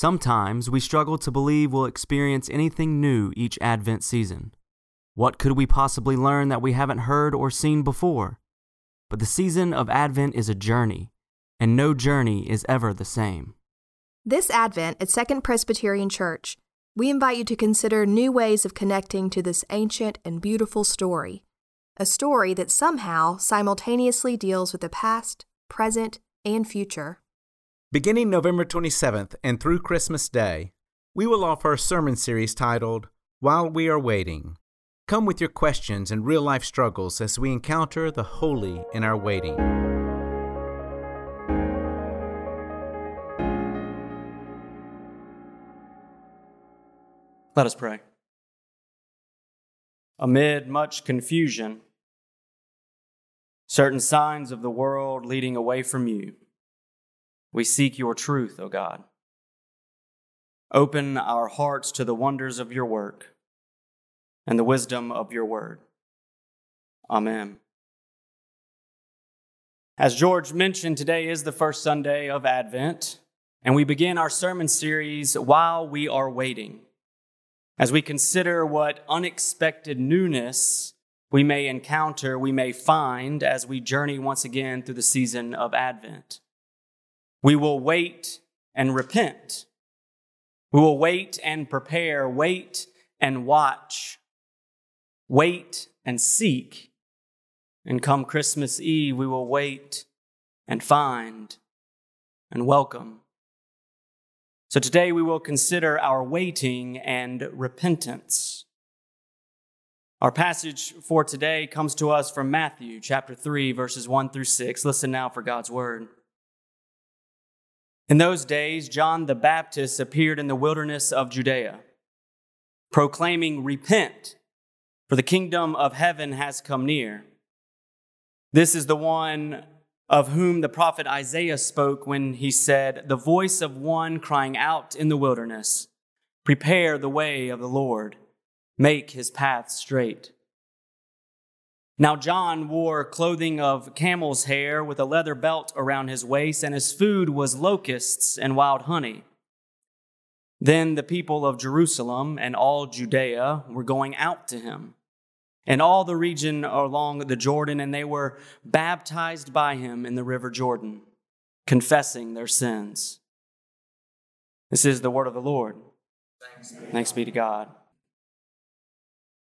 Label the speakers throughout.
Speaker 1: Sometimes we struggle to believe we'll experience anything new each Advent season. What could we possibly learn that we haven't heard or seen before? But the season of Advent is a journey, and no journey is ever the same.
Speaker 2: This Advent at Second Presbyterian Church, we invite you to consider new ways of connecting to this ancient and beautiful story, a story that somehow simultaneously deals with the past, present, and future.
Speaker 3: Beginning November 27th and through Christmas Day, we will offer a sermon series titled While We Are Waiting. Come with your questions and real life struggles as we encounter the holy in our waiting.
Speaker 1: Let us pray. Amid much confusion, certain signs of the world leading away from you, we seek your truth, O God. Open our hearts to the wonders of your work and the wisdom of your word. Amen. As George mentioned, today is the first Sunday of Advent, and we begin our sermon series while we are waiting as we consider what unexpected newness we may encounter, we may find as we journey once again through the season of Advent. We will wait and repent. We will wait and prepare, wait and watch, wait and seek. And come Christmas Eve, we will wait and find and welcome so today we will consider our waiting and repentance. Our passage for today comes to us from Matthew chapter 3, verses 1 through 6. Listen now for God's word. In those days, John the Baptist appeared in the wilderness of Judea, proclaiming, Repent, for the kingdom of heaven has come near. This is the one of whom the prophet Isaiah spoke when he said, The voice of one crying out in the wilderness, Prepare the way of the Lord, make his path straight. Now, John wore clothing of camel's hair with a leather belt around his waist, and his food was locusts and wild honey. Then the people of Jerusalem and all Judea were going out to him and all the region along the Jordan, and they were baptized by him in the river Jordan, confessing their sins. This is the word of the Lord. Thanks, be to God.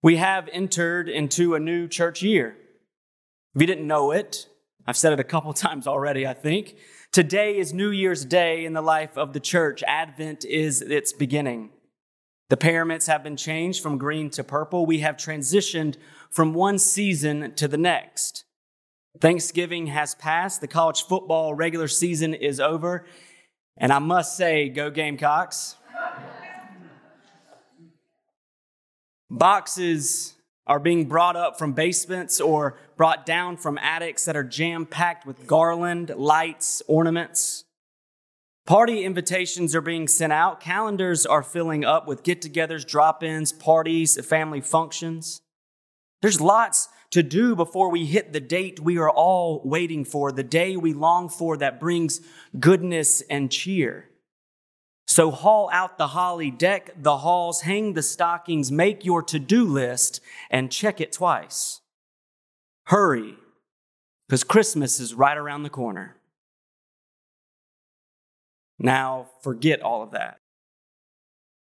Speaker 1: We have entered into a new church year. If you didn't know it, I've said it a couple times already, I think. Today is New Year's Day in the life of the church. Advent is its beginning. The paraments have been changed from green to purple. We have transitioned from one season to the next. Thanksgiving has passed. The college football regular season is over. And I must say, go Gamecocks. Boxes are being brought up from basements or brought down from attics that are jam packed with garland, lights, ornaments. Party invitations are being sent out. Calendars are filling up with get togethers, drop ins, parties, family functions. There's lots to do before we hit the date we are all waiting for, the day we long for that brings goodness and cheer. So haul out the holly, deck the halls, hang the stockings, make your to do list, and check it twice. Hurry, because Christmas is right around the corner. Now, forget all of that.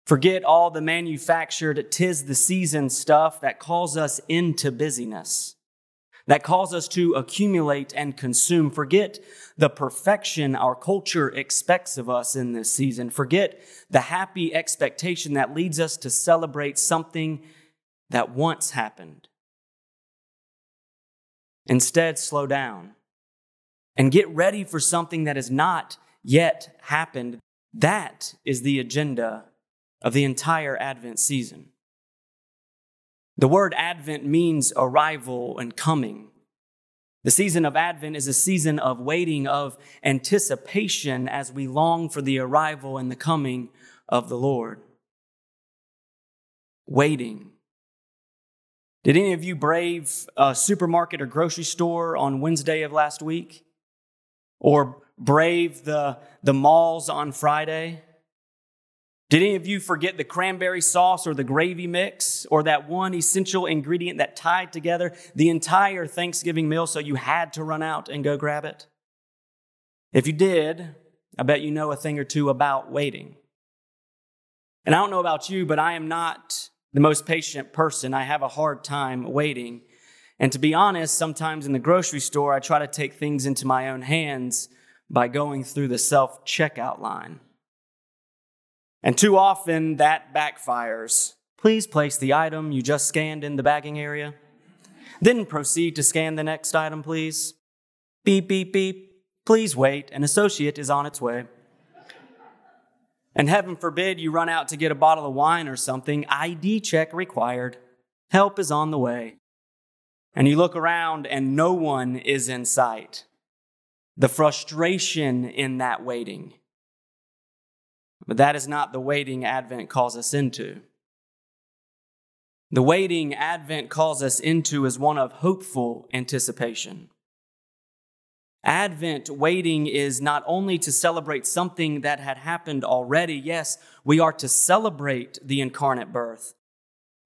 Speaker 1: Forget all the manufactured tis the season stuff that calls us into busyness, that cause us to accumulate and consume. Forget the perfection our culture expects of us in this season. Forget the happy expectation that leads us to celebrate something that once happened. Instead, slow down and get ready for something that has not yet happened. That is the agenda of the entire Advent season. The word Advent means arrival and coming. The season of Advent is a season of waiting, of anticipation as we long for the arrival and the coming of the Lord. Waiting. Did any of you brave a supermarket or grocery store on Wednesday of last week? Or brave the, the malls on Friday? Did any of you forget the cranberry sauce or the gravy mix or that one essential ingredient that tied together the entire Thanksgiving meal so you had to run out and go grab it? If you did, I bet you know a thing or two about waiting. And I don't know about you, but I am not the most patient person. I have a hard time waiting. And to be honest, sometimes in the grocery store, I try to take things into my own hands by going through the self checkout line. And too often that backfires. Please place the item you just scanned in the bagging area. Then proceed to scan the next item, please. Beep, beep, beep. Please wait. An associate is on its way. And heaven forbid you run out to get a bottle of wine or something, ID check required. Help is on the way. And you look around and no one is in sight. The frustration in that waiting. But that is not the waiting Advent calls us into. The waiting Advent calls us into is one of hopeful anticipation. Advent waiting is not only to celebrate something that had happened already. Yes, we are to celebrate the incarnate birth,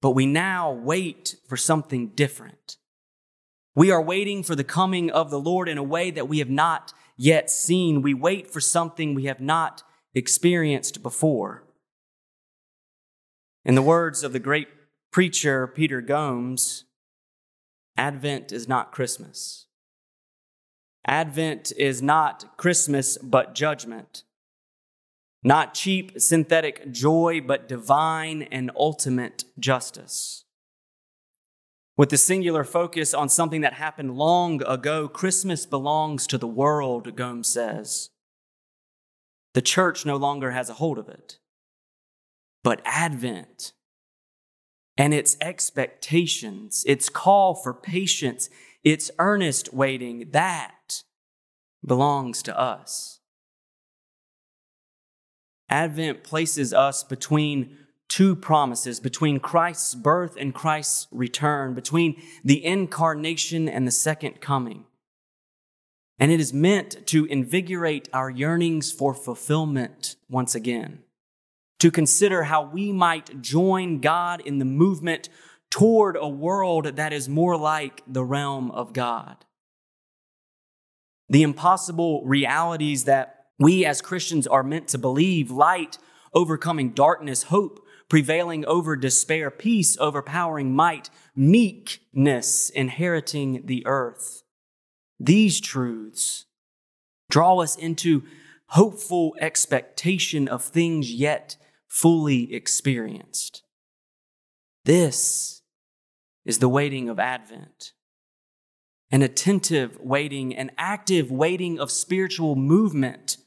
Speaker 1: but we now wait for something different. We are waiting for the coming of the Lord in a way that we have not yet seen. We wait for something we have not experienced before. In the words of the great preacher Peter Gomes, Advent is not Christmas. Advent is not Christmas, but judgment. Not cheap synthetic joy, but divine and ultimate justice. With the singular focus on something that happened long ago, Christmas belongs to the world, Gomes says. The church no longer has a hold of it. But Advent and its expectations, its call for patience, its earnest waiting, that belongs to us. Advent places us between two promises between Christ's birth and Christ's return, between the incarnation and the second coming. And it is meant to invigorate our yearnings for fulfillment once again, to consider how we might join God in the movement toward a world that is more like the realm of God. The impossible realities that we as Christians are meant to believe light overcoming darkness, hope prevailing over despair, peace overpowering might, meekness inheriting the earth. These truths draw us into hopeful expectation of things yet fully experienced. This is the waiting of Advent. An attentive waiting, an active waiting of spiritual movement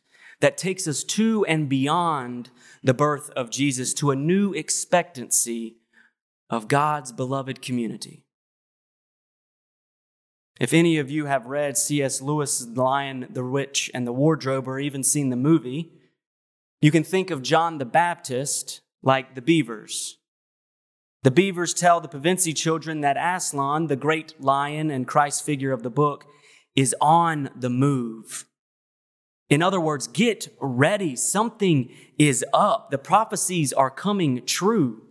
Speaker 1: that takes us to and beyond the birth of Jesus to a new expectancy of God's beloved community. If any of you have read C.S. Lewis' The Lion, the Witch, and the Wardrobe, or even seen the movie, you can think of John the Baptist like the beavers. The beavers tell the Pevensie children that Aslan, the great lion and Christ figure of the book, is on the move. In other words, get ready. Something is up. The prophecies are coming true.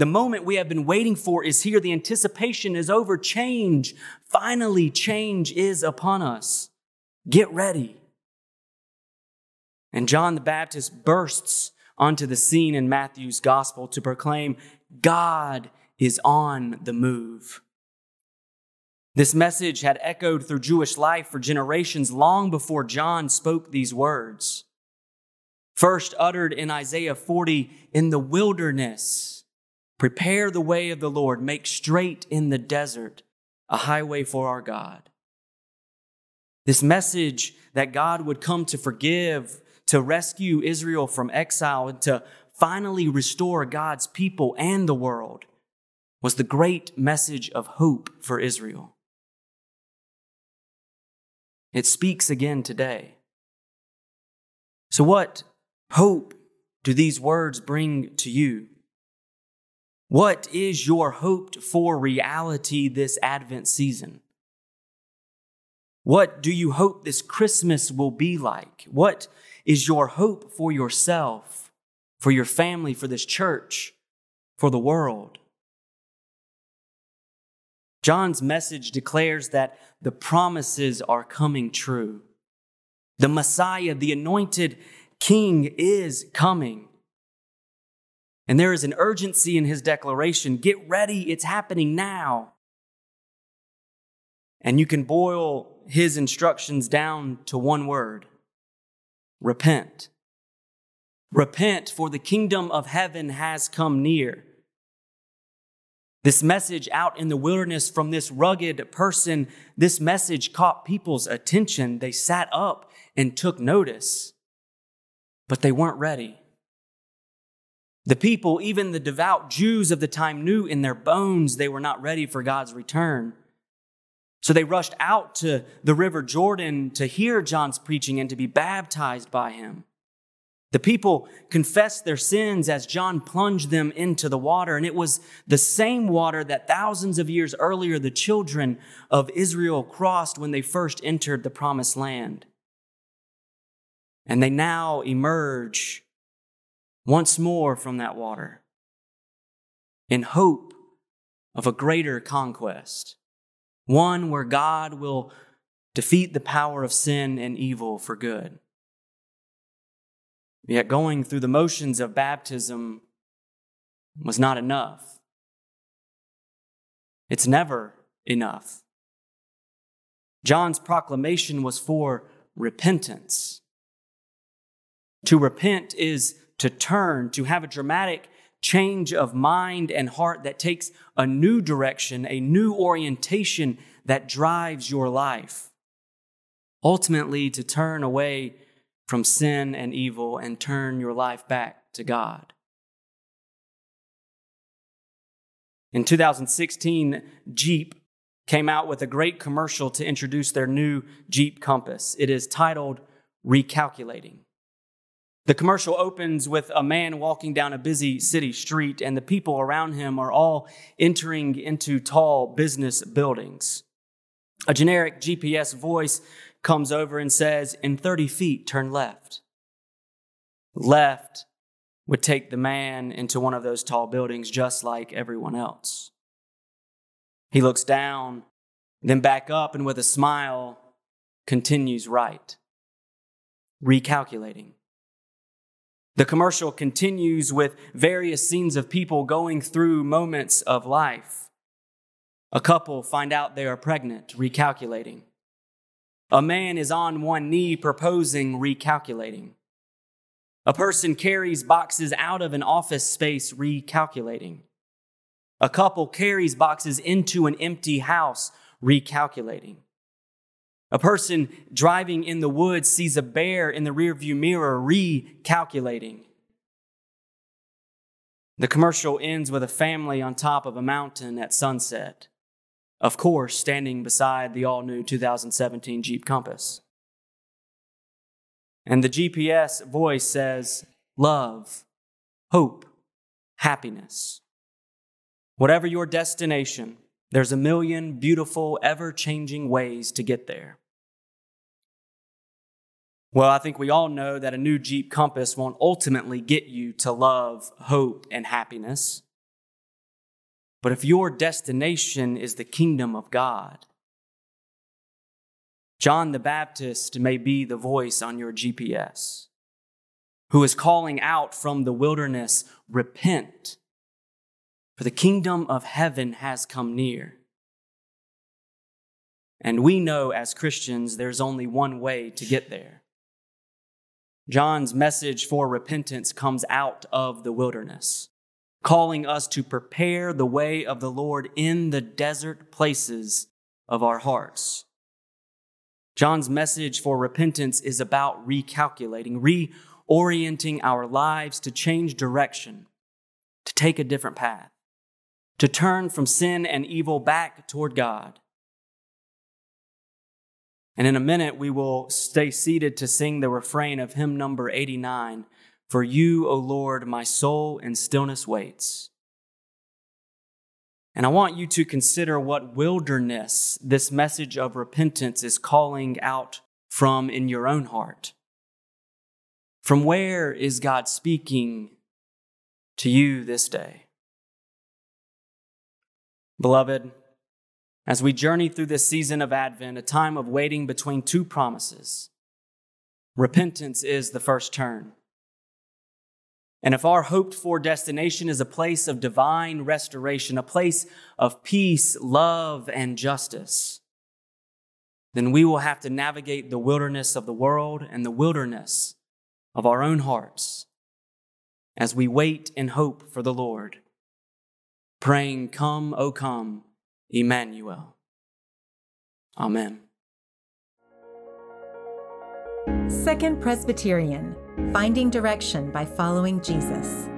Speaker 1: The moment we have been waiting for is here. The anticipation is over. Change, finally, change is upon us. Get ready. And John the Baptist bursts onto the scene in Matthew's gospel to proclaim God is on the move. This message had echoed through Jewish life for generations long before John spoke these words. First uttered in Isaiah 40 in the wilderness Prepare the way of the Lord, make straight in the desert a highway for our God. This message that God would come to forgive, to rescue Israel from exile, and to finally restore God's people and the world was the great message of hope for Israel. It speaks again today. So, what hope do these words bring to you? What is your hoped for reality this Advent season? What do you hope this Christmas will be like? What is your hope for yourself for your family, for this church, for the world. John's message declares that the promises are coming true. The Messiah, the anointed King, is coming. And there is an urgency in his declaration get ready, it's happening now. And you can boil his instructions down to one word repent. Repent, for the kingdom of heaven has come near. This message out in the wilderness from this rugged person, this message caught people's attention. They sat up and took notice, but they weren't ready. The people, even the devout Jews of the time, knew in their bones they were not ready for God's return. So they rushed out to the river Jordan to hear John's preaching and to be baptized by him. The people confessed their sins as John plunged them into the water, and it was the same water that thousands of years earlier the children of Israel crossed when they first entered the promised land. And they now emerge once more from that water in hope of a greater conquest, one where God will defeat the power of sin and evil for good. Yet going through the motions of baptism was not enough. It's never enough. John's proclamation was for repentance. To repent is to turn, to have a dramatic change of mind and heart that takes a new direction, a new orientation that drives your life. Ultimately, to turn away from sin and evil and turn your life back to God. In 2016, Jeep came out with a great commercial to introduce their new Jeep Compass. It is titled Recalculating. The commercial opens with a man walking down a busy city street, and the people around him are all entering into tall business buildings. A generic GPS voice comes over and says, In 30 feet, turn left. Left would take the man into one of those tall buildings just like everyone else. He looks down, then back up, and with a smile, continues right, recalculating. The commercial continues with various scenes of people going through moments of life. A couple find out they are pregnant, recalculating. A man is on one knee proposing recalculating. A person carries boxes out of an office space recalculating. A couple carries boxes into an empty house recalculating. A person driving in the woods sees a bear in the rearview mirror recalculating. The commercial ends with a family on top of a mountain at sunset of course, standing beside the all new 2017 Jeep Compass. And the GPS voice says, Love, hope, happiness. Whatever your destination, there's a million beautiful, ever changing ways to get there. Well, I think we all know that a new Jeep Compass won't ultimately get you to love, hope, and happiness. But if your destination is the kingdom of God, John the Baptist may be the voice on your GPS who is calling out from the wilderness, Repent, for the kingdom of heaven has come near. And we know as Christians there's only one way to get there. John's message for repentance comes out of the wilderness calling us to prepare the way of the Lord in the desert places of our hearts. John's message for repentance is about recalculating, reorienting our lives to change direction, to take a different path, to turn from sin and evil back toward God. And in a minute, we will stay seated to sing the refrain of hymn number 89 for you, O Lord, my soul in stillness waits. And I want you to consider what wilderness this message of repentance is calling out from in your own heart. From where is God speaking to you this day. Beloved, as we journey through this season of Advent, a time of waiting between two promises, repentance is the first turn. And if our hoped for destination is a place of divine restoration, a place of peace, love, and justice, then we will have to navigate the wilderness of the world and the wilderness of our own hearts as we wait in hope for the Lord, praying, Come, O come, Emmanuel. Amen.
Speaker 4: Second Presbyterian Finding Direction by Following Jesus.